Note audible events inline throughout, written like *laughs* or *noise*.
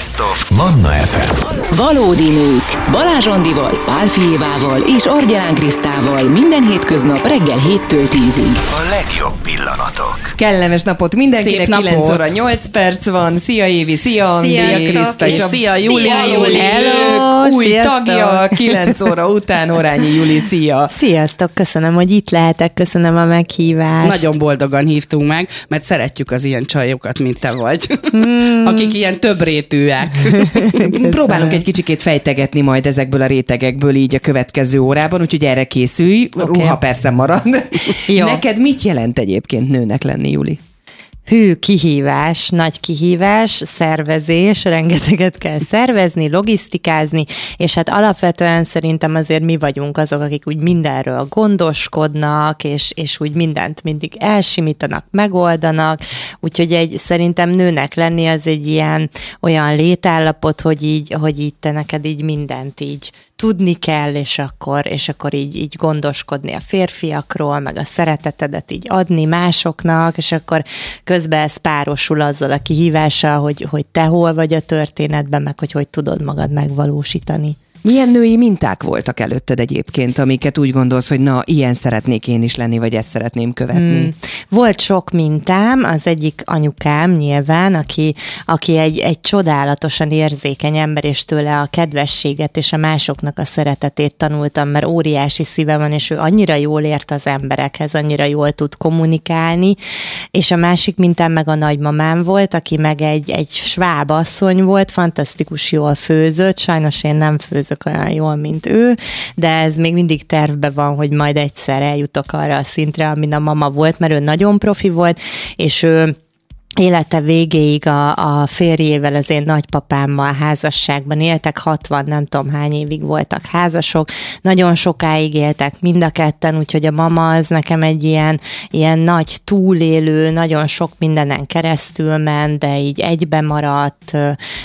Best of Manna FM. Valódi nők. Balázs Andival, Pál Fijévával és Argyán Krisztával minden hétköznap reggel 7-től 10-ig. A legjobb pillanatok. Kellemes napot mindenkinek, Szép napot. 9 óra 8 perc van. Szia Évi, szia Andi, Szia, Kriszta, és a szia, Juli. Szia, Juli. Hello, új sziasztok. tagja 9 óra után, Orányi Juli, szia. Sziasztok, köszönöm, hogy itt lehetek, köszönöm a meghívást. Nagyon boldogan hívtunk meg, mert szeretjük az ilyen csajokat, mint te vagy. *laughs* Akik ilyen több rétűek. *laughs* Próbálunk egy kicsikét fejtegetni majd ezekből a rétegekből így a következő órában, úgyhogy erre készülj. Oké. Ruha persze marad. Jó. Neked mit jelent egyébként nőnek lenni, Juli? Hű, kihívás, nagy kihívás, szervezés, rengeteget kell szervezni, logisztikázni, és hát alapvetően szerintem azért mi vagyunk azok, akik úgy mindenről gondoskodnak, és, és úgy mindent mindig elsimítanak, megoldanak, úgyhogy egy, szerintem nőnek lenni az egy ilyen olyan létállapot, hogy így, hogy így te neked így mindent így tudni kell, és akkor, és akkor így, így gondoskodni a férfiakról, meg a szeretetedet így adni másoknak, és akkor közben ez párosul azzal a kihívással, hogy, hogy te hol vagy a történetben, meg hogy hogy tudod magad megvalósítani. Milyen női minták voltak előtted egyébként, amiket úgy gondolsz, hogy na, ilyen szeretnék én is lenni, vagy ezt szeretném követni? Mm. Volt sok mintám, az egyik anyukám nyilván, aki, aki egy, egy csodálatosan érzékeny ember, és tőle a kedvességet és a másoknak a szeretetét tanultam, mert óriási szíve van, és ő annyira jól ért az emberekhez, annyira jól tud kommunikálni, és a másik mintám meg a nagymamám volt, aki meg egy, egy sváb asszony volt, fantasztikus jól főzött, sajnos én nem főzök olyan jól, mint ő, de ez még mindig tervben van, hogy majd egyszer eljutok arra a szintre, amin a mama volt, mert ő nagyon profi volt, és ő élete végéig a, a férjével, az én nagypapámmal házasságban éltek, 60 nem tudom hány évig voltak házasok, nagyon sokáig éltek mind a ketten, úgyhogy a mama az nekem egy ilyen, ilyen nagy túlélő, nagyon sok mindenen keresztül ment, de így egybe maradt,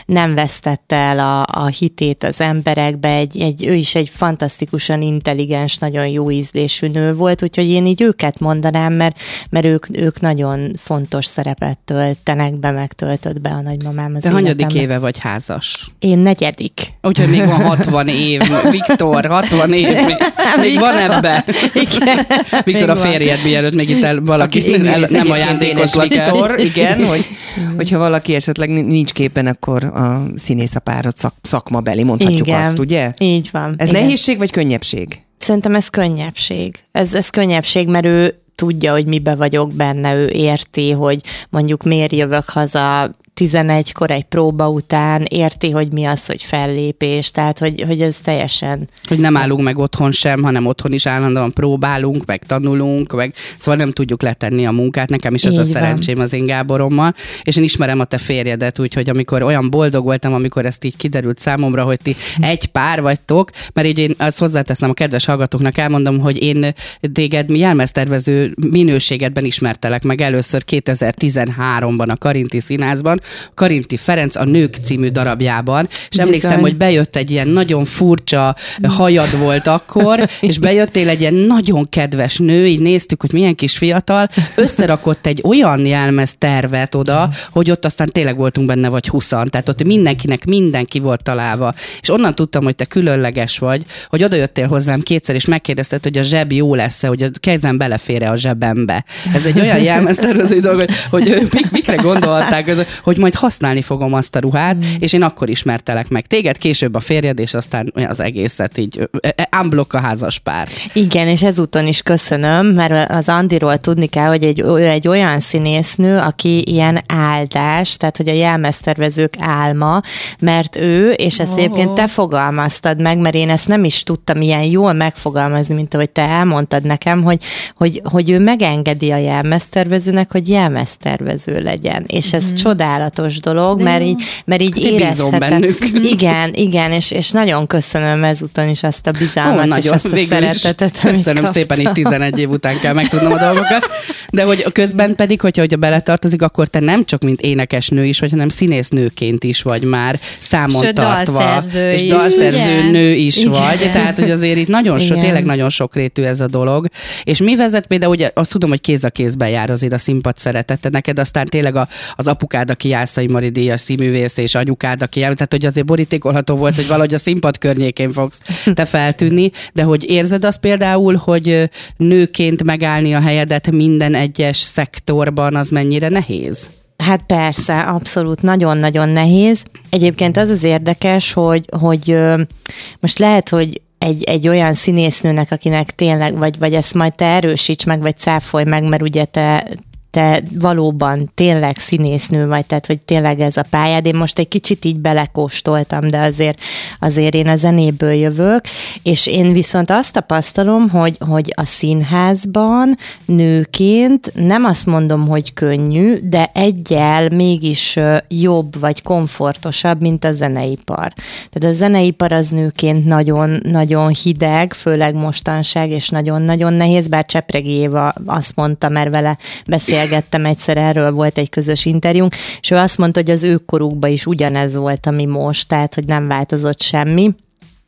nem vesztette el a, a hitét az emberekbe, egy, egy, ő is egy fantasztikusan intelligens, nagyon jó ízlésű nő volt, úgyhogy én így őket mondanám, mert, mert ők, ők nagyon fontos szerepet töltenek be, megtöltött be a nagymamám az Te hanyadik éve vagy házas? Én negyedik. Úgyhogy még van *laughs* 60 év. Viktor, 60 év. *laughs* Még, még van ebbe. Igen. *laughs* Viktor, a férjed, mielőtt még itt el, valaki Aki el, nem ajándékozlak el. Viktor, igen, hogy, hogyha valaki esetleg nincs képen, akkor a színész a párod szak, szakmabeli, mondhatjuk Igen. azt, ugye? Így van. Ez igen. nehézség vagy könnyebbség? Szerintem ez könnyebbség. Ez, ez könnyebbség, mert ő tudja, hogy mibe vagyok benne, ő érti, hogy mondjuk miért jövök haza 11-kor egy próba után, érti, hogy mi az, hogy fellépés, tehát hogy, hogy ez teljesen Hogy nem állunk meg otthon sem, hanem otthon is állandóan próbálunk, meg tanulunk, meg szóval nem tudjuk letenni a munkát. Nekem is ez Így a van. szerencsém az én Gáborommal, és én ismerem a te férjedet, úgyhogy amikor olyan boldog voltam, amikor ezt így kiderült számomra, hogy ti egy pár vagytok, mert így én azt hozzáteszem a kedves hallgatóknak, elmondom, hogy én téged mi jelmeztervező minőségedben ismertelek meg először 2013-ban a Karinti Színházban, Karinti Ferenc a Nők című darabjában, és emlékszem, Bizony. hogy bejött egy ilyen nagyon furcsa hajad volt akkor, *laughs* és bejöttél egy ilyen nagyon kedves nő, így néztük, hogy milyen kis fiatal, összerakott egy olyan jelmez tervet oda, hogy ott aztán tényleg voltunk benne vagy huszan, tehát ott mindenkinek mindenki volt találva. És onnan tudtam, hogy te különleges vagy, hogy oda jöttél hozzám kétszer, és megkérdezted, hogy a zseb jó lesz-e, hogy a kezem belefér a zsebembe. Ez egy olyan jelmeztervező dolog, hogy, hogy *laughs* mik, mikre gondolták, ez, hogy majd használni fogom azt a ruhát, és én akkor ismertelek meg téged, később a férjed, és aztán az egészet így unblock a házas pár. Igen, és ezúton is köszönöm, mert az Andiról tudni kell, hogy egy, ő egy olyan színésznő, aki ilyen áldás, tehát hogy a jelmeztervezők álma, mert ő, és ezt oh. egyébként te fogalmaztad meg, mert én ezt nem is tudtam ilyen jól megfogalmazni, mint ahogy te elmondtad nekem, hogy, hogy, hogy ő megengedi a jelmeztervezőnek, hogy jelmeztervező legyen. És ez mm. csodálatos dolog, mert így, mert így Hát érezhetem. bennük. *laughs* Igen, igen, és, és nagyon köszönöm ezúton is azt a bizalmat, Ó, és azt a szeretetet, Köszönöm kaptam. szépen, itt 11 év után kell megtudnom a dolgokat. De hogy közben pedig, hogyha, hogyha beletartozik, akkor te nem csak mint énekesnő is vagy, hanem színésznőként is vagy már számon Sőt, tartva. dalszerző és is, dalszerző ugye? nő is Igen. vagy. Tehát, hogy azért itt nagyon so, Igen. tényleg nagyon sokrétű ez a dolog. És mi vezet például, ugye azt tudom, hogy kéz a kézben jár azért a színpad szeretete. Neked aztán tényleg a, az apukád, aki Jászai Mari díjas színművész és anyukád, aki jel, tehát hogy azért borítékolható volt, hogy valahogy a színpad környékén fogsz te feltűnni, de hogy érzed azt például, hogy nőként megállni a helyedet minden egyes szektorban, az mennyire nehéz? Hát persze, abszolút, nagyon-nagyon nehéz. Egyébként az az érdekes, hogy, hogy most lehet, hogy egy, egy olyan színésznőnek, akinek tényleg, vagy, vagy ezt majd te erősíts meg, vagy cáfolj meg, mert ugye te, te valóban tényleg színésznő vagy, tehát hogy tényleg ez a pályád. Én most egy kicsit így belekóstoltam, de azért, azért én a zenéből jövök, és én viszont azt tapasztalom, hogy, hogy a színházban nőként nem azt mondom, hogy könnyű, de egyel mégis jobb vagy komfortosabb, mint a zeneipar. Tehát a zeneipar az nőként nagyon, nagyon hideg, főleg mostanság, és nagyon-nagyon nehéz, bár Csepregi Éva azt mondta, mert vele beszél beszélgettem egyszer erről, volt egy közös interjúnk, és ő azt mondta, hogy az ő korukban is ugyanez volt, ami most, tehát hogy nem változott semmi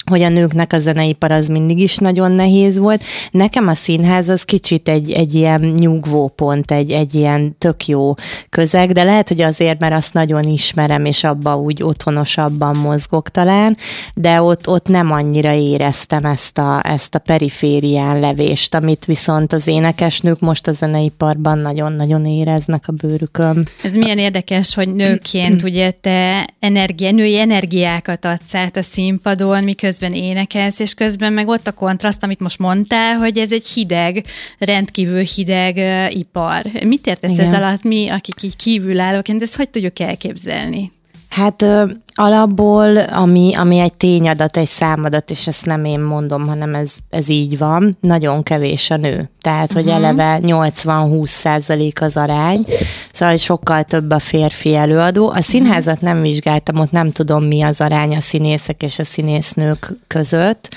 hogy a nőknek a zeneipar az mindig is nagyon nehéz volt. Nekem a színház az kicsit egy, egy ilyen nyugvópont, egy, egy ilyen tök jó közeg, de lehet, hogy azért, mert azt nagyon ismerem, és abba úgy otthonosabban mozgok talán, de ott, ott nem annyira éreztem ezt a, ezt a periférián levést, amit viszont az énekesnők most a zeneiparban nagyon-nagyon éreznek a bőrükön. Ez milyen érdekes, hogy nőként ugye te energia, női energiákat adsz át a színpadon, miközben közben énekelsz, és közben meg ott a kontraszt, amit most mondtál, hogy ez egy hideg, rendkívül hideg uh, ipar. Mit értesz Igen. ez alatt mi, akik így kívülállóként, ezt hogy tudjuk elképzelni? Hát ö, alapból, ami, ami egy tényadat, egy számadat, és ezt nem én mondom, hanem ez, ez így van, nagyon kevés a nő. Tehát, hogy uh-huh. eleve 80-20 százalék az arány, szóval sokkal több a férfi előadó. A színházat nem vizsgáltam, ott nem tudom, mi az arány a színészek és a színésznők között,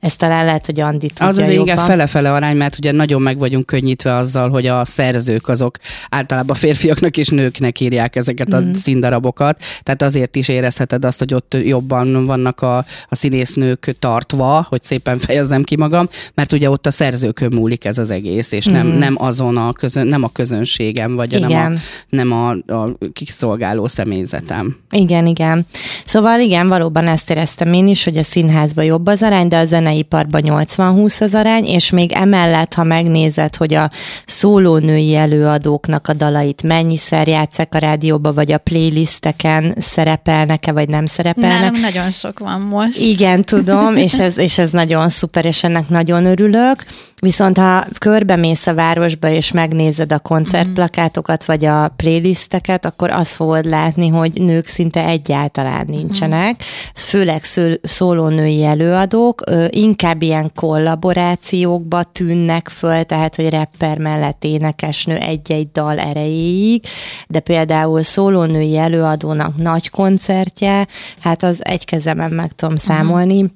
ezt talán lehet, hogy Andi tudja Az az jobban. igen fele-fele arány, mert ugye nagyon meg vagyunk könnyítve azzal, hogy a szerzők azok általában férfiaknak és nőknek írják ezeket a mm. színdarabokat, tehát azért is érezheted azt, hogy ott jobban vannak a, a színésznők tartva, hogy szépen fejezem ki magam, mert ugye ott a szerzőkön múlik ez az egész, és nem, mm. nem azon a közön, nem a közönségem, vagy igen. nem, a, nem a, a kiszolgáló személyzetem. Igen, igen. Szóval igen, valóban ezt éreztem én is, hogy a színházban jobb az arány, de a zene zeneiparban 80-20 az arány, és még emellett, ha megnézed, hogy a szólónői előadóknak a dalait mennyiszer játszák a rádióba, vagy a playlisteken szerepelnek-e, vagy nem szerepelnek. Nálunk nagyon sok van most. Igen, tudom, és ez, és ez nagyon szuper, és ennek nagyon örülök. Viszont ha körbemész a városba, és megnézed a koncertplakátokat, vagy a playlisteket, akkor azt fogod látni, hogy nők szinte egyáltalán nincsenek, főleg szólónői előadók, inkább ilyen kollaborációkba tűnnek föl, tehát, hogy rapper mellett énekesnő egy-egy dal erejéig, de például szólónői előadónak nagy koncertje, hát az egy kezemen meg tudom számolni,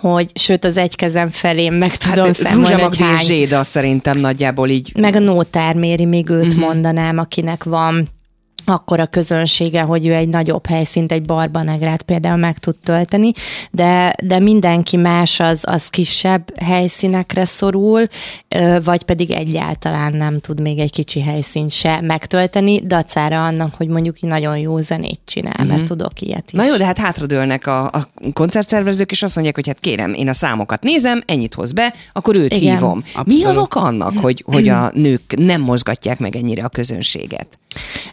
hogy sőt az egy kezem felé meg tudom hát, számolni, hogy hány... Zséda szerintem nagyjából így. Meg a Nótár Méri, még őt uh-huh. mondanám, akinek van akkor a közönsége, hogy ő egy nagyobb helyszínt, egy barbanegrát például meg tud tölteni, de, de mindenki más az, az kisebb helyszínekre szorul, vagy pedig egyáltalán nem tud még egy kicsi helyszínt se megtölteni, dacára annak, hogy mondjuk nagyon jó zenét csinál, mm-hmm. mert mhm. tudok ilyet is. Na jó, de hát hátradőlnek a, a koncertszervezők, és azt mondják, hogy hát kérem, én a számokat nézem, ennyit hoz be, akkor őt Igen. hívom. Abszolút. Mi az oka annak, hogy, hogy a nők nem mozgatják meg ennyire a közönséget?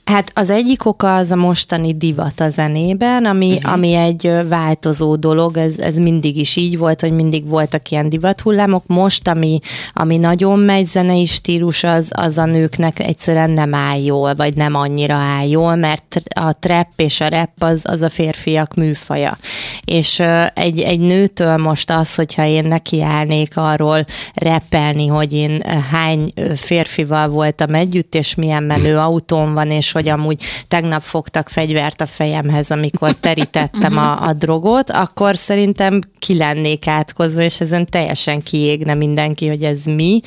Hát az egyik oka az a mostani divat a zenében, ami, uh-huh. ami egy változó dolog, ez, ez mindig is így volt, hogy mindig voltak ilyen divathullámok. Most, ami, ami nagyon megy zenei stílus, az, az a nőknek egyszerűen nem áll jól, vagy nem annyira áll jól, mert a trap és a rap az, az a férfiak műfaja. És egy, egy nőtől most az, hogyha én nekiállnék arról repelni, hogy én hány férfival voltam együtt, és milyen menő autón van, és hogy amúgy tegnap fogtak fegyvert a fejemhez, amikor terítettem a, a drogot, akkor szerintem ki lennék átkozva, és ezen teljesen kiégne mindenki, hogy ez mi.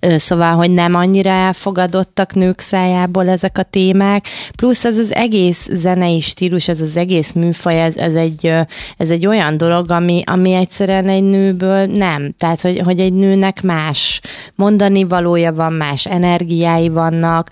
Szóval, hogy nem annyira elfogadottak nők szájából ezek a témák, plusz ez az egész zenei stílus, ez az egész műfaj, ez, ez, egy, ez egy olyan dolog, ami, ami egyszerűen egy nőből nem. Tehát, hogy, hogy egy nőnek más mondani valója van, más energiái vannak,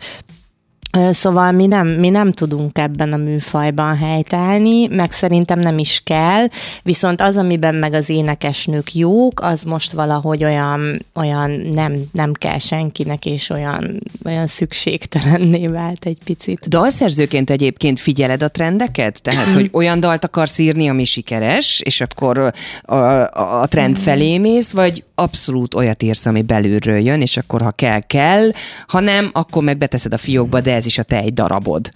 Szóval mi nem, mi nem tudunk ebben a műfajban helytállni, meg szerintem nem is kell, viszont az, amiben meg az énekesnők jók, az most valahogy olyan, olyan nem, nem kell senkinek, és olyan, olyan szükségtelenné vált egy picit. Dalszerzőként egyébként figyeled a trendeket? Tehát, hogy *clears throat* olyan dalt akarsz írni, ami sikeres, és akkor a, a, a trend felé mész, vagy abszolút olyat írsz, ami belülről jön, és akkor ha kell, kell, ha nem, akkor meg beteszed a fiókba, de ez is a te egy darabod.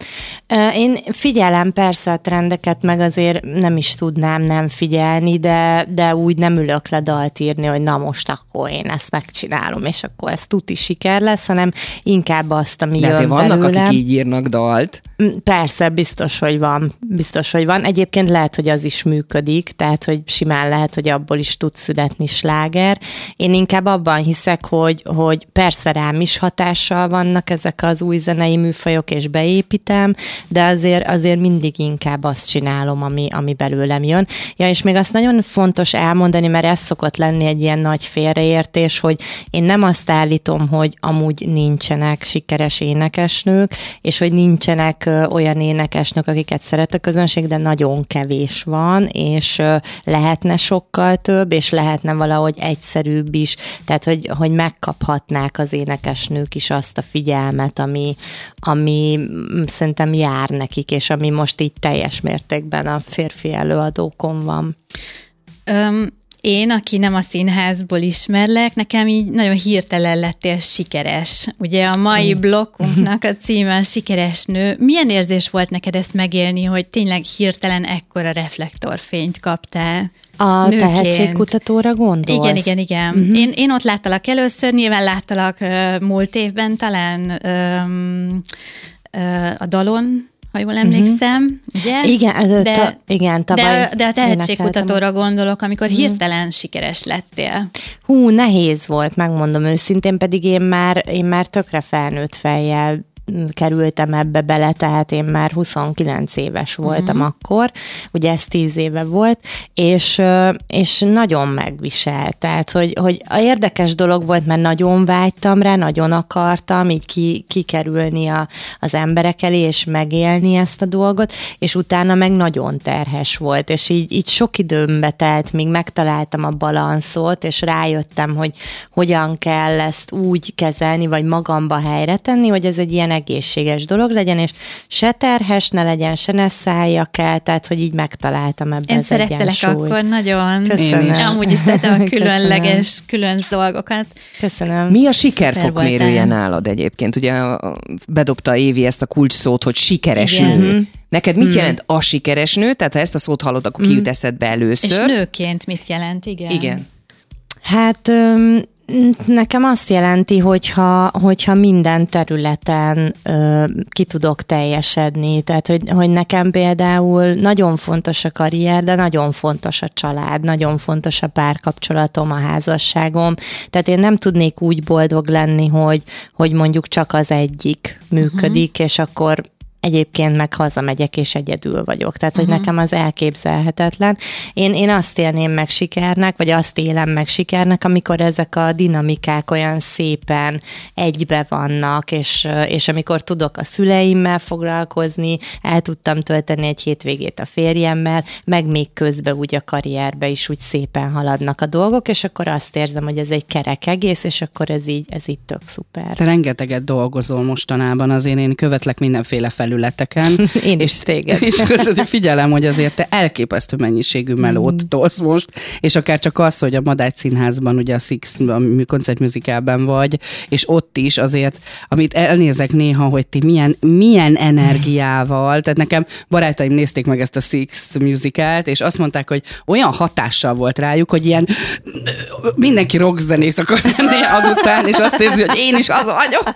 Én figyelem persze a trendeket, meg azért nem is tudnám nem figyelni, de, de úgy nem ülök le dalt írni, hogy na most akkor én ezt megcsinálom, és akkor ez tuti siker lesz, hanem inkább azt, ami de jön vannak, belőlem. akik így írnak dalt. Mm, persze, biztos, hogy van. Biztos, hogy van. Egyébként lehet, hogy az is működik, tehát, hogy simán lehet, hogy abból is tud születni sláger. Én inkább abban hiszek, hogy, hogy persze rám is hatással vannak ezek az új zenei műfajok, és beépítem, de azért, azért mindig inkább azt csinálom, ami, ami belőlem jön. Ja, és még azt nagyon fontos elmondani, mert ez szokott lenni egy ilyen nagy félreértés, hogy én nem azt állítom, hogy amúgy nincsenek sikeres énekesnők, és hogy nincsenek olyan énekesnők, akiket szeret a közönség, de nagyon kevés van, és lehetne sokkal több, és lehetne valahogy egyszerűbb is, tehát hogy, hogy megkaphatnák az énekesnők is azt a figyelmet, ami, ami szerintem jár nekik, és ami most így teljes mértékben a férfi előadókon van. Um, én, aki nem a színházból ismerlek, nekem így nagyon hirtelen lettél sikeres. Ugye a mai blokkunknak a *laughs* címe sikeres nő. Milyen érzés volt neked ezt megélni, hogy tényleg hirtelen ekkora reflektorfényt kaptál? A nőként. tehetségkutatóra gondolsz? Igen, igen, igen. Uh-huh. Én, én ott láttalak először, nyilván láttalak uh, múlt évben talán um, uh, a dalon, ha jól emlékszem, uh-huh. ugye? Igen, ez de, ta, igen de, de a tehetségkutatóra gondolok, amikor uh-huh. hirtelen sikeres lettél. Hú, nehéz volt, megmondom őszintén, pedig én már, én már tökre felnőtt fejjel kerültem ebbe bele, tehát én már 29 éves voltam uh-huh. akkor, ugye ez 10 éve volt, és, és nagyon megviselt, tehát hogy, hogy a érdekes dolog volt, mert nagyon vágytam rá, nagyon akartam így ki, kikerülni a, az emberek elé, és megélni ezt a dolgot, és utána meg nagyon terhes volt, és így, így sok időmbe telt, míg megtaláltam a balanszot, és rájöttem, hogy hogyan kell ezt úgy kezelni, vagy magamba helyre tenni, hogy ez egy ilyen egészséges dolog legyen, és se terhes ne legyen, se ne szálljak el, tehát hogy így megtaláltam ebbe Én az szerettelek egyensúlyt. akkor nagyon. Köszönöm. Amúgy is szeretem a *laughs* különleges, külön dolgokat. Köszönöm. Mi a sikerfokmérője nálad egyébként? Ugye bedobta Évi ezt a kulcs szót, hogy sikeres Igen. nő. Neked mit hmm. jelent a sikeres nő? Tehát ha ezt a szót hallod, akkor hmm. ki jut eszedbe először. És nőként mit jelent? Igen. Igen. Hát Nekem azt jelenti, hogyha, hogyha minden területen ö, ki tudok teljesedni. Tehát, hogy, hogy nekem például nagyon fontos a karrier, de nagyon fontos a család, nagyon fontos a párkapcsolatom, a házasságom. Tehát én nem tudnék úgy boldog lenni, hogy, hogy mondjuk csak az egyik működik, uh-huh. és akkor egyébként meg hazamegyek, és egyedül vagyok. Tehát, hogy uh-huh. nekem az elképzelhetetlen. Én, én azt élném meg sikernek, vagy azt élem meg sikernek, amikor ezek a dinamikák olyan szépen egybe vannak, és, és amikor tudok a szüleimmel foglalkozni, el tudtam tölteni egy hétvégét a férjemmel, meg még közben úgy a karrierbe is úgy szépen haladnak a dolgok, és akkor azt érzem, hogy ez egy kerek egész, és akkor ez így, ez így tök szuper. Te rengeteget dolgozol mostanában, azért én követlek mindenféle felül felületeken. *laughs* Én is téged. És figyelem, hogy azért te elképesztő mennyiségű melót mm. tolsz most, és akár csak az, hogy a Madács Színházban, ugye a Six a koncertműzikálban vagy, és ott is azért, amit elnézek néha, hogy ti milyen, milyen energiával, tehát nekem barátaim nézték meg ezt a Six musicalt, és azt mondták, hogy olyan hatással volt rájuk, hogy ilyen mindenki rockzenész akar lenni azután, és azt érzi, hogy én is az vagyok.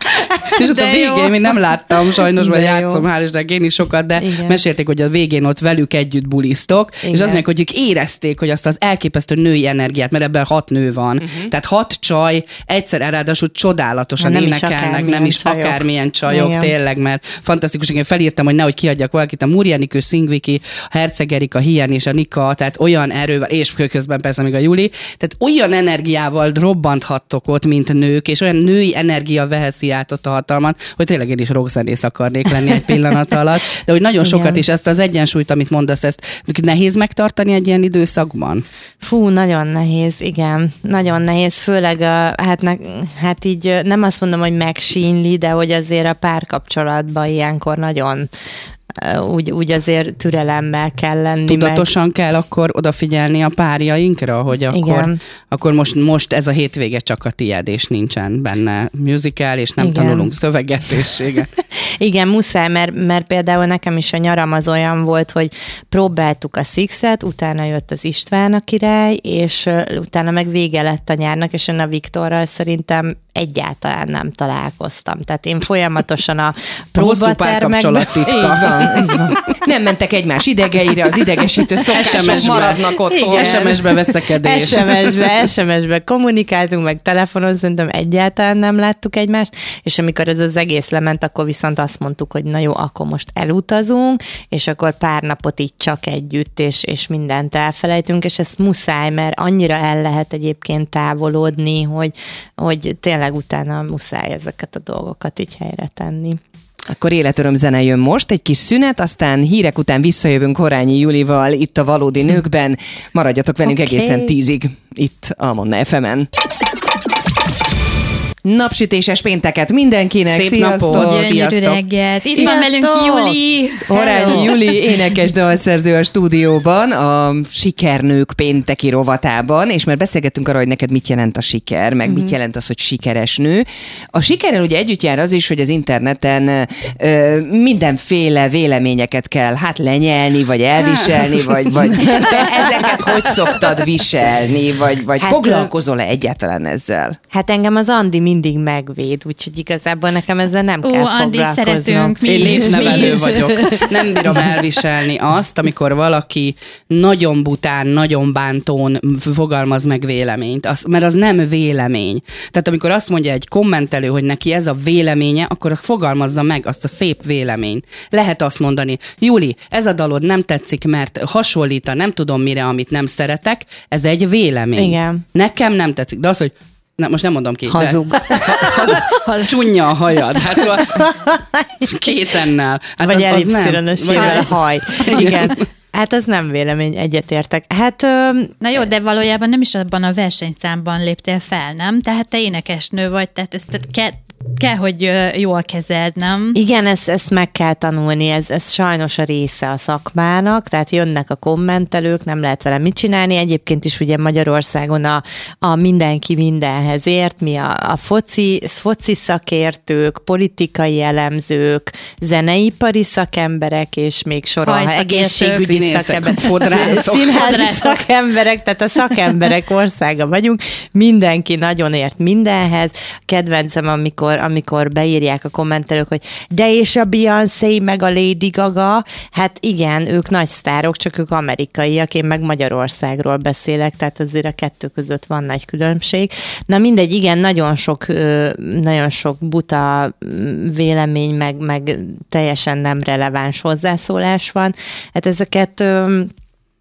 És ott De a végén még nem láttam sajnos, vagy játszom hál' Istennek én is sokat, de Igen. mesélték, hogy a végén ott velük együtt bulisztok, és Igen. azt mondják, hogy ők érezték, hogy azt az elképesztő női energiát, mert ebben hat nő van. Uh-huh. Tehát hat csaj egyszer ráadásul csodálatosan Nem is énekelnek, akármilyen nem is csajok. akármilyen csajok, Igen. tényleg, mert fantasztikus. Én felírtam, hogy nehogy kiadjak valakit, a Murjanikő, Szingviki, a Hercegerik, a Hien és a Nika, tehát olyan erővel, és közben persze még a Juli, tehát olyan energiával robbanthattok ott, mint nők, és olyan női energia veheszi át ott a hatalmat, hogy tényleg én is rockzenész akarnék lenni egy pillanat alatt, de hogy nagyon Igen. sokat is ezt az egyensúlyt, amit mondasz, ezt nehéz megtartani egy ilyen időszakban? Fú, nagyon nehéz, igen. Nagyon nehéz, főleg a, hát, ne, hát így nem azt mondom, hogy megsínli, de hogy azért a párkapcsolatban ilyenkor nagyon úgy, úgy azért türelemmel kell lenni. Tudatosan kell akkor odafigyelni a párjainkra, hogy akkor, Igen. akkor most, most ez a hétvége csak a tiéd, és nincsen benne musical, és nem Igen. tanulunk szövegetésséget. *laughs* Igen, muszáj, mert, mert például nekem is a nyaram az olyan volt, hogy próbáltuk a Sixet, utána jött az István a király, és utána meg vége lett a nyárnak, és én a Viktorral szerintem egyáltalán nem találkoztam. Tehát én *laughs* folyamatosan a próbatermekben... Így van, *laughs* így van. Nem mentek egymás idegeire, az idegesítő szokások maradnak ott. SMS-be veszekedés. SMS-be, SMS-be kommunikáltunk, meg telefonon szerintem egyáltalán nem láttuk egymást, és amikor ez az egész lement, akkor viszont azt mondtuk, hogy na jó, akkor most elutazunk, és akkor pár napot így csak együtt, és, és mindent elfelejtünk, és ezt muszáj, mert annyira el lehet egyébként távolodni, hogy, hogy tényleg utána muszáj ezeket a dolgokat így helyre tenni. Akkor életöröm zene jön most, egy kis szünet, aztán hírek után visszajövünk Horányi Julival itt a Valódi Nőkben. Maradjatok velünk Oké. egészen tízig itt a Manna FM-en. Napsütéses pénteket mindenkinek, Szép sziasztok! napot! Gyönyörű Sziasztok. reggelt. Itt van velünk! Juli. Horányi Juli énekes dalszerző a stúdióban, a Sikernők pénteki rovatában, és már beszélgettünk arról, hogy neked mit jelent a siker, meg mit jelent az, hogy sikeres nő. A sikerrel ugye együtt jár az is, hogy az interneten ö, mindenféle véleményeket kell hát lenyelni, vagy elviselni, *laughs* vagy, vagy te ezeket hogy szoktad viselni, vagy, vagy Hát, foglalkozol-e egyáltalán ezzel? Hát engem az Andi mindig megvéd, úgyhogy igazából nekem ezzel nem Ó, kell Andi, foglalkoznom. szeretünk, mi Én is, mi népnevelő is. vagyok. Nem bírom elviselni azt, amikor valaki nagyon bután, nagyon bántón fogalmaz meg véleményt, az, mert az nem vélemény. Tehát amikor azt mondja egy kommentelő, hogy neki ez a véleménye, akkor fogalmazza meg azt a szép véleményt. Lehet azt mondani, Juli, ez a dalod nem tetszik, mert hasonlít a nem tudom mire, amit nem szeretek, ez egy vélemény. Igen. Nekem nem tetszik, de az, hogy Na, most nem mondom ki. de- Hazug. *laughs* Hazug. Csúnya a hajad. Hát szóval két ennel. Hát Vagy az- az nem. elipszironosével a haj. Igen. Hát az nem vélemény, egyetértek. Hát ö, Na jó, de valójában nem is abban a versenyszámban léptél fel, nem? Tehát te énekesnő vagy, tehát ezt tehát kell, hogy jól kezeld, nem? igen, ezt, ezt meg kell tanulni, ez, ez sajnos a része a szakmának, tehát jönnek a kommentelők, nem lehet vele mit csinálni. Egyébként is ugye Magyarországon a, a mindenki mindenhez ért, mi a, a foci, foci szakértők, politikai elemzők, zeneipari szakemberek, és még Hajszakértők, egészségügyi szakemberek, fodrászok. *laughs* színházi szakemberek, tehát a szakemberek országa vagyunk, mindenki nagyon ért mindenhez. Kedvencem, amikor, amikor beírják a kommentelők, hogy de és a Beyoncé, meg a Lady Gaga, hát igen, ők nagy sztárok, csak ők amerikaiak, én meg Magyarországról beszélek, tehát azért a kettő között van nagy különbség. Na mindegy, igen, nagyon sok, nagyon sok buta mm, vélemény, meg, meg teljesen nem releváns hozzászólás van. Hát ezeket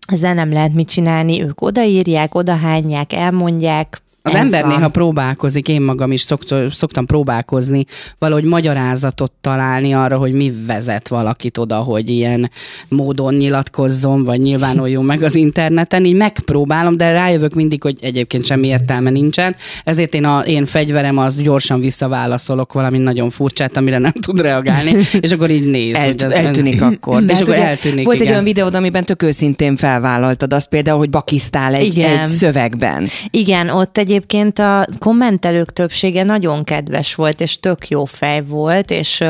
ezzel nem lehet mit csinálni, ők odaírják, odahányják, elmondják. Az Ez ember van. néha próbálkozik, én magam is szoktam, szoktam próbálkozni, valahogy magyarázatot találni arra, hogy mi vezet valakit oda, hogy ilyen módon nyilatkozzon, vagy nyilvánuljon meg az interneten. Így megpróbálom, de rájövök mindig, hogy egyébként semmi értelme nincsen. Ezért én a én fegyverem az gyorsan visszaválaszolok valami nagyon furcsát, amire nem tud reagálni, és akkor így néz. *laughs* El, hogy ez- eltűnik akkor. *laughs* De És hát akkor ugye eltűnik, Volt egy igen. olyan videód, amiben tök őszintén felvállaltad azt például, hogy bakisztál egy, Igen. egy szövegben. Igen, ott egyébként a kommentelők többsége nagyon kedves volt, és tök jó fej volt, és,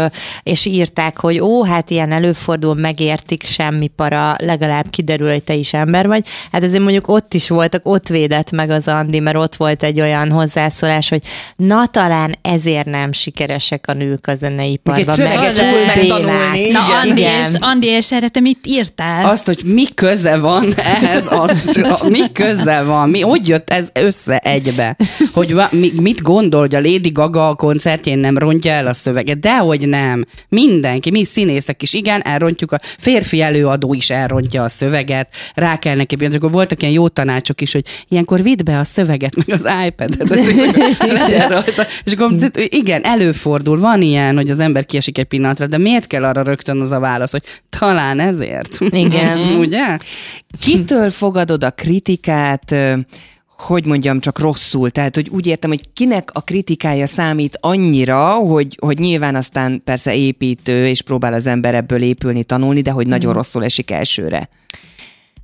és írták, hogy ó, hát ilyen előfordul, megértik, semmi para, legalább kiderül, hogy te is ember vagy. Hát ezért mondjuk ott is voltak, ott védett meg az Andi, mert ott volt egy olyan hozzászólás, hogy na talán ezért nem sikeresek a nők a zeneiparban. Egy meg túl megtanulni. Na, Andi Igen. és, Andi és erre te mit írtál? Azt, hogy mi köze van *laughs* ehhez, az, mi köze van, mi, hogy jött ez össze egybe, hogy va, mi, mit gondol, hogy a Lady Gaga a koncertjén nem rontja el a szöveget, dehogy nem, mindenki, mi színészek is, igen, elrontjuk, a férfi előadó is elrontja a szöveget, rá kell neki, és akkor voltak ilyen jó tanácsok is, hogy ilyenkor vidd be a szöveget, meg az iPad-et, *laughs* rajta. és akkor igen, előfordul, van ilyen, hogy az ember kiesik egy pillanatra, de miért kell arra rögtön az a válasz, hogy talán ezért? Igen. *laughs* Ugye? Kitől fogadod a kritikát, hogy mondjam, csak rosszul. Tehát, hogy úgy értem, hogy kinek a kritikája számít annyira, hogy, hogy nyilván aztán persze építő, és próbál az ember ebből épülni, tanulni, de hogy nagyon rosszul esik elsőre.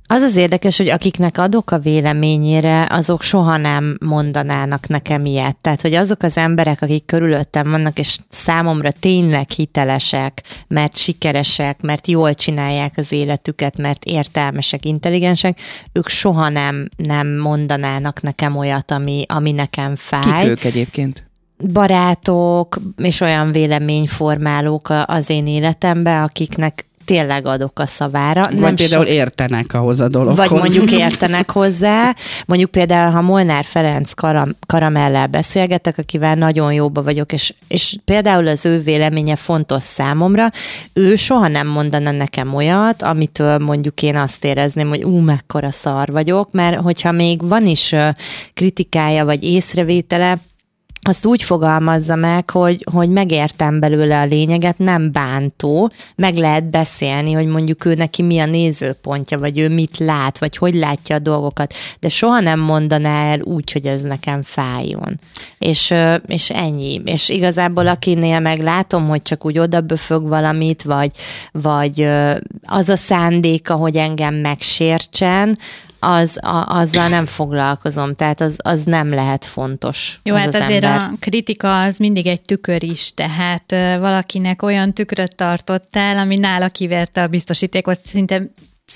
Az az érdekes, hogy akiknek adok a véleményére, azok soha nem mondanának nekem ilyet. Tehát, hogy azok az emberek, akik körülöttem vannak, és számomra tényleg hitelesek, mert sikeresek, mert jól csinálják az életüket, mert értelmesek, intelligensek, ők soha nem, nem mondanának nekem olyat, ami, ami nekem Kik fáj ők egyébként? barátok és olyan véleményformálók az én életemben, akiknek tényleg adok a szavára. Vagy például so- értenek ahhoz a dologhoz. vagy mondjuk értenek hozzá. Mondjuk például, ha Molnár Ferenc karam, karamellel beszélgetek, akivel nagyon jóba vagyok, és, és például az ő véleménye fontos számomra, ő soha nem mondana nekem olyat, amitől mondjuk én azt érezném, hogy ú, mekkora szar vagyok, mert hogyha még van is kritikája vagy észrevétele, azt úgy fogalmazza meg, hogy, hogy megértem belőle a lényeget, nem bántó, meg lehet beszélni, hogy mondjuk ő neki mi a nézőpontja, vagy ő mit lát, vagy hogy látja a dolgokat, de soha nem mondaná el úgy, hogy ez nekem fájjon. És, és ennyi. És igazából akinél meg látom, hogy csak úgy odaböfög valamit, vagy, vagy az a szándéka, hogy engem megsértsen, az, a, azzal nem foglalkozom, tehát az, az nem lehet fontos. Jó, az hát az azért ember. a kritika az mindig egy tükör is, tehát valakinek olyan tükröt tartottál, ami nála kiverte a biztosítékot, szinte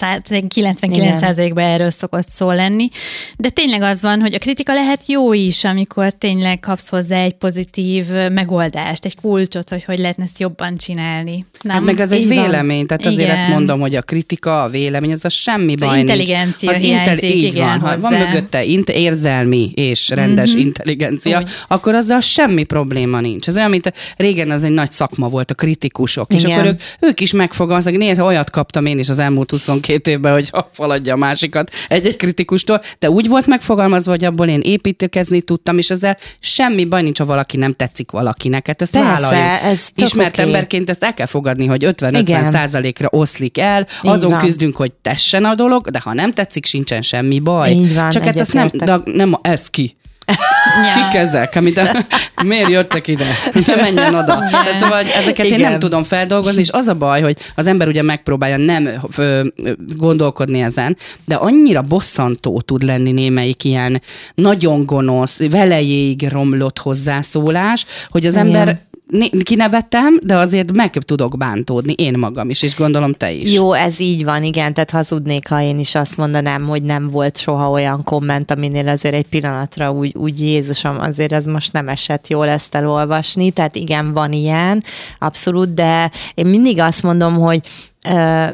99%-ban erről szokott szó lenni. De tényleg az van, hogy a kritika lehet jó is, amikor tényleg kapsz hozzá egy pozitív megoldást, egy kulcsot, hogy hogy lehetne ezt jobban csinálni. Nem? Hát meg az egy vélemény, tehát azért Igen. ezt mondom, hogy a kritika, a vélemény, ez a semmi Az baj intelligencia nincs. hiányzik, így igen, van, ha van hozzá. mögötte int- érzelmi és rendes mm-hmm. intelligencia, Úgy. akkor azzal semmi probléma nincs. Ez olyan, mint régen az egy nagy szakma volt a kritikusok, és Igen. akkor ők, ők is megfogalmaznak. Néha olyat kaptam én is az elmúlt 22 évben, hogy faladja a másikat egy-egy kritikustól, de úgy volt megfogalmazva, hogy abból én építkezni tudtam, és ezzel semmi baj nincs, ha valaki nem tetszik valakinek. Hát ezt Persze, vállaljuk. ez Ismert oké. emberként ezt el kell fogadni, hogy 50-50 Igen. százalékra oszlik el, Így azon van. küzdünk, hogy tessen a dolog, de ha nem tetszik, sincsen semmi baj. Így van, Csak hát azt nem, de nem, ez ki. *laughs* Ja. Kik ezek? Amit a, *laughs* miért jöttek ide? *laughs* Menjen oda. Tehát szóval ezeket Igen. én nem tudom feldolgozni, és az a baj, hogy az ember ugye megpróbálja nem ö, gondolkodni ezen, de annyira bosszantó tud lenni némelyik ilyen nagyon gonosz, velejéig romlott hozzászólás, hogy az Igen. ember kinevettem, de azért meg tudok bántódni, én magam is, és gondolom te is. Jó, ez így van, igen, tehát hazudnék, ha én is azt mondanám, hogy nem volt soha olyan komment, aminél azért egy pillanatra úgy, úgy Jézusom, azért ez most nem esett jól ezt elolvasni, tehát igen, van ilyen, abszolút, de én mindig azt mondom, hogy ö,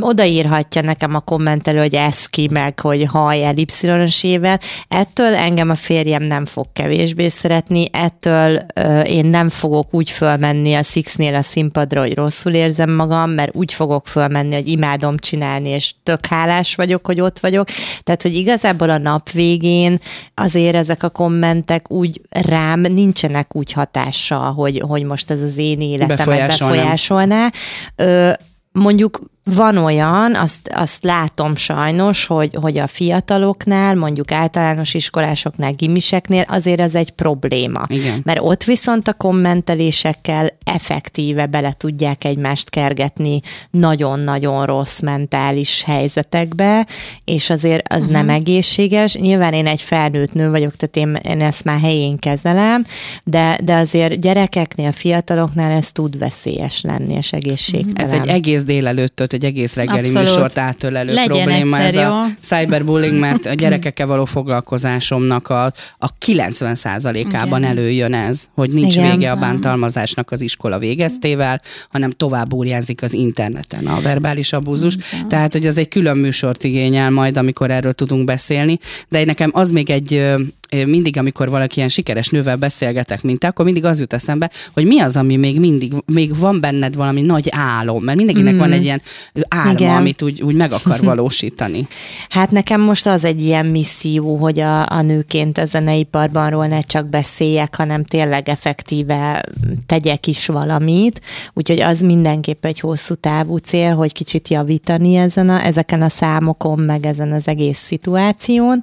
odaírhatja nekem a kommentelő, hogy ez ki, meg hogy haj el Y-ével. Ettől engem a férjem nem fog kevésbé szeretni, ettől ö, én nem fogok úgy fölmenni a Sixnél a színpadra, hogy rosszul érzem magam, mert úgy fogok fölmenni, hogy imádom csinálni, és tök hálás vagyok, hogy ott vagyok. Tehát, hogy igazából a nap végén azért ezek a kommentek úgy rám nincsenek úgy hatással, hogy, hogy most ez az én életemet Befolyásolnám. befolyásolná. Ö, mondjuk van olyan, azt, azt látom sajnos, hogy, hogy a fiataloknál, mondjuk általános iskolásoknál, gimiseknél azért az egy probléma. Igen. Mert ott viszont a kommentelésekkel effektíve bele tudják egymást kergetni nagyon-nagyon rossz mentális helyzetekbe, és azért az uh-huh. nem egészséges. Nyilván én egy felnőtt nő vagyok, tehát én, én ezt már helyén kezelem, de, de azért gyerekeknél, fiataloknál ez tud veszélyes lenni, és egészségtelen. Ez egy egész délelőtt, egy egész reggeli Abszolút. műsort átölelő Legyen probléma egyszer, ez jó? a cyberbullying, mert a *laughs* gyerekekkel való foglalkozásomnak a, a 90%-ában Igen. előjön ez, hogy nincs Igen. vége a bántalmazásnak az iskola végeztével, hanem tovább úrjánzik az interneten a verbális abúzus. Tehát, hogy ez egy külön műsort igényel majd, amikor erről tudunk beszélni, de nekem az még egy mindig, amikor valaki ilyen sikeres nővel beszélgetek, mint te, akkor mindig az jut eszembe, hogy mi az, ami még mindig, még van benned valami nagy álom, mert mindenkinek mm. van egy ilyen álma, Igen. amit úgy, úgy meg akar *laughs* valósítani. Hát nekem most az egy ilyen misszió, hogy a, a nőként a zeneiparbanról ne csak beszéljek, hanem tényleg effektíve tegyek is valamit. Úgyhogy az mindenképp egy hosszú távú cél, hogy kicsit javítani ezen a, ezeken a számokon, meg ezen az egész szituáción.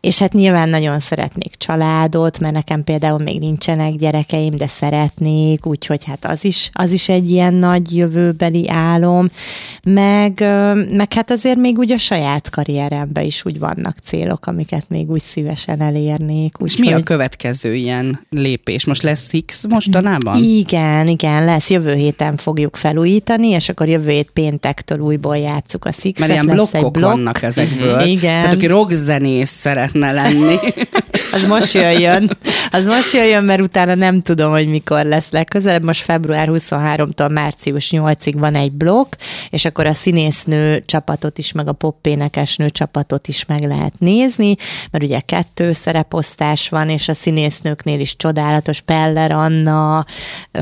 És hát nyilván nagyon szeretnék családot, mert nekem például még nincsenek gyerekeim, de szeretnék, úgyhogy hát az is, az is egy ilyen nagy jövőbeli álom. Meg, meg hát azért még úgy a saját karrieremben is úgy vannak célok, amiket még úgy szívesen elérnék. És mi a úgyhogy- következő ilyen lépés? Most lesz X mostanában? igen, igen, lesz. Jövő héten fogjuk felújítani, és akkor jövő hét péntektől újból játsszuk a Sixet. Mert ilyen blokkok blokk. vannak ezekből. *laughs* Igen. Tehát aki rockzenész szeretne lenni. *laughs* Az most jöjjön. Az most jöjjön, mert utána nem tudom, hogy mikor lesz legközelebb. Most február 23-tól március 8-ig van egy blokk, és akkor a színésznő csapatot is, meg a poppénekesnő csapatot is meg lehet nézni, mert ugye kettő szereposztás van, és a színésznőknél is csodálatos Peller Anna,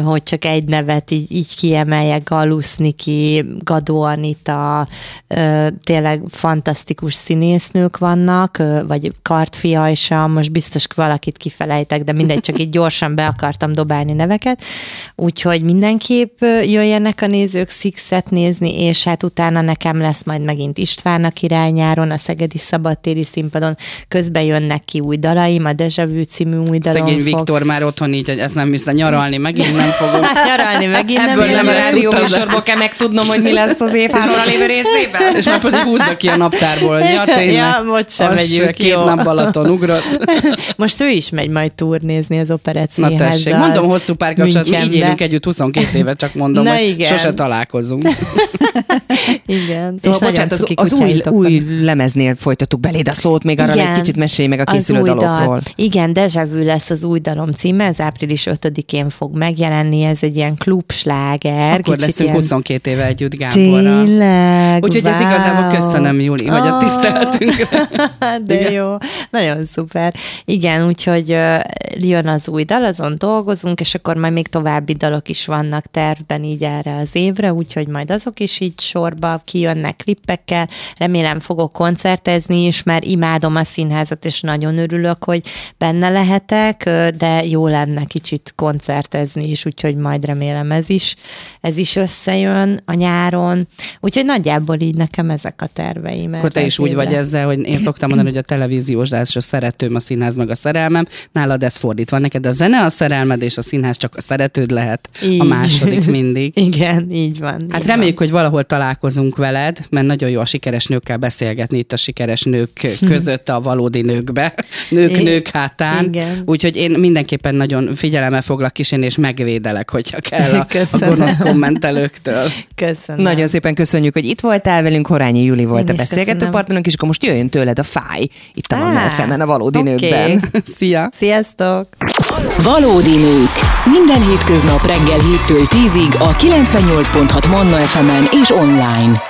hogy csak egy nevet így, így kiemeljek, Galusz Niki, Gadó Anita, tényleg fantasztikus színésznők vannak, vagy Kartfi Ajsa, most biztos valakit kifelejtek, de mindegy, csak így gyorsan be akartam dobálni neveket, úgyhogy mindenképp jöjjenek a nézők Sixet nézni, és hát utána nekem lesz majd megint István a királynáron, a Szegedi Szabadtéri színpadon, közben jönnek ki új dalaim, a Deja Vu című új dalom Szegény fog. Viktor már otthon így, hogy ezt nem hiszem, *laughs* nyaralni megint nem fogunk. Nyaralni megint Ebből nem Nem a rádió műsorból kell megtudnom, hogy mi lesz az év hátra lévő részében. És már pedig húzza ki a naptárból, hogy *laughs* ja, tényleg. Ja, most sem megyünk, két jó. nap Balaton ugrott. *laughs* Most ő is megy majd turnézni az operett Na tessék, mondom hosszú párkapcsolat, mi így élünk együtt 22 éve, csak mondom, Na hogy igen. sose találkozunk. *laughs* Igen. Szóval, bocsánat, az, az új, új lemeznél folytattuk beléd a szót, még arra egy kicsit mesélj meg a készülő dalokról. Dal. Igen, Deja Vu lesz az új dalom címe, ez április 5-én fog megjelenni, ez egy ilyen klubsláger. Akkor leszünk ilyen... 22 éve együtt Gáborral. Tényleg, Úgyhogy ez wow. igazából köszönöm, Júli, hogy a tiszteletünkre. *laughs* De Igen. jó, nagyon szuper. Igen, úgyhogy jön az új dal, azon dolgozunk, és akkor majd még további dalok is vannak tervben így erre az évre, úgyhogy majd azok is így sorba kijönnek klippekkel. Remélem fogok koncertezni is, mert imádom a színházat, és nagyon örülök, hogy benne lehetek, de jó lenne kicsit koncertezni is, úgyhogy majd remélem ez is, ez is összejön a nyáron. Úgyhogy nagyjából így nekem ezek a terveim. Akkor te is úgy vagy ezzel, hogy én szoktam mondani, hogy a televíziós a szeretőm, a színház meg a szerelmem. Nálad ez fordítva. Neked a zene a szerelmed, és a színház csak a szeretőd lehet. Így. A második mindig. *laughs* Igen, így van. Hát így reméljük, hogy valahol találkozunk veled, mert nagyon jó a sikeres nőkkel beszélgetni itt a sikeres nők *laughs* között a valódi nőkbe, nők I- nők hátán. igen. Úgyhogy én mindenképpen nagyon figyelemmel foglak kísérni, és megvédelek, hogyha kell a, a Köszönöm. gonosz kommentelőktől. van. Köszönöm. Nagyon szépen köszönjük, hogy itt voltál velünk, Horányi Júli volt Én a beszélgető partnerünk, és akkor most jöjjön tőled a fáj itt a Á, a valódi oké. nőkben. *laughs* Szia! Sziasztok! Valódi nők. Minden hétköznap reggel 7-től 10-ig a 98.6 Manna FM-en és online.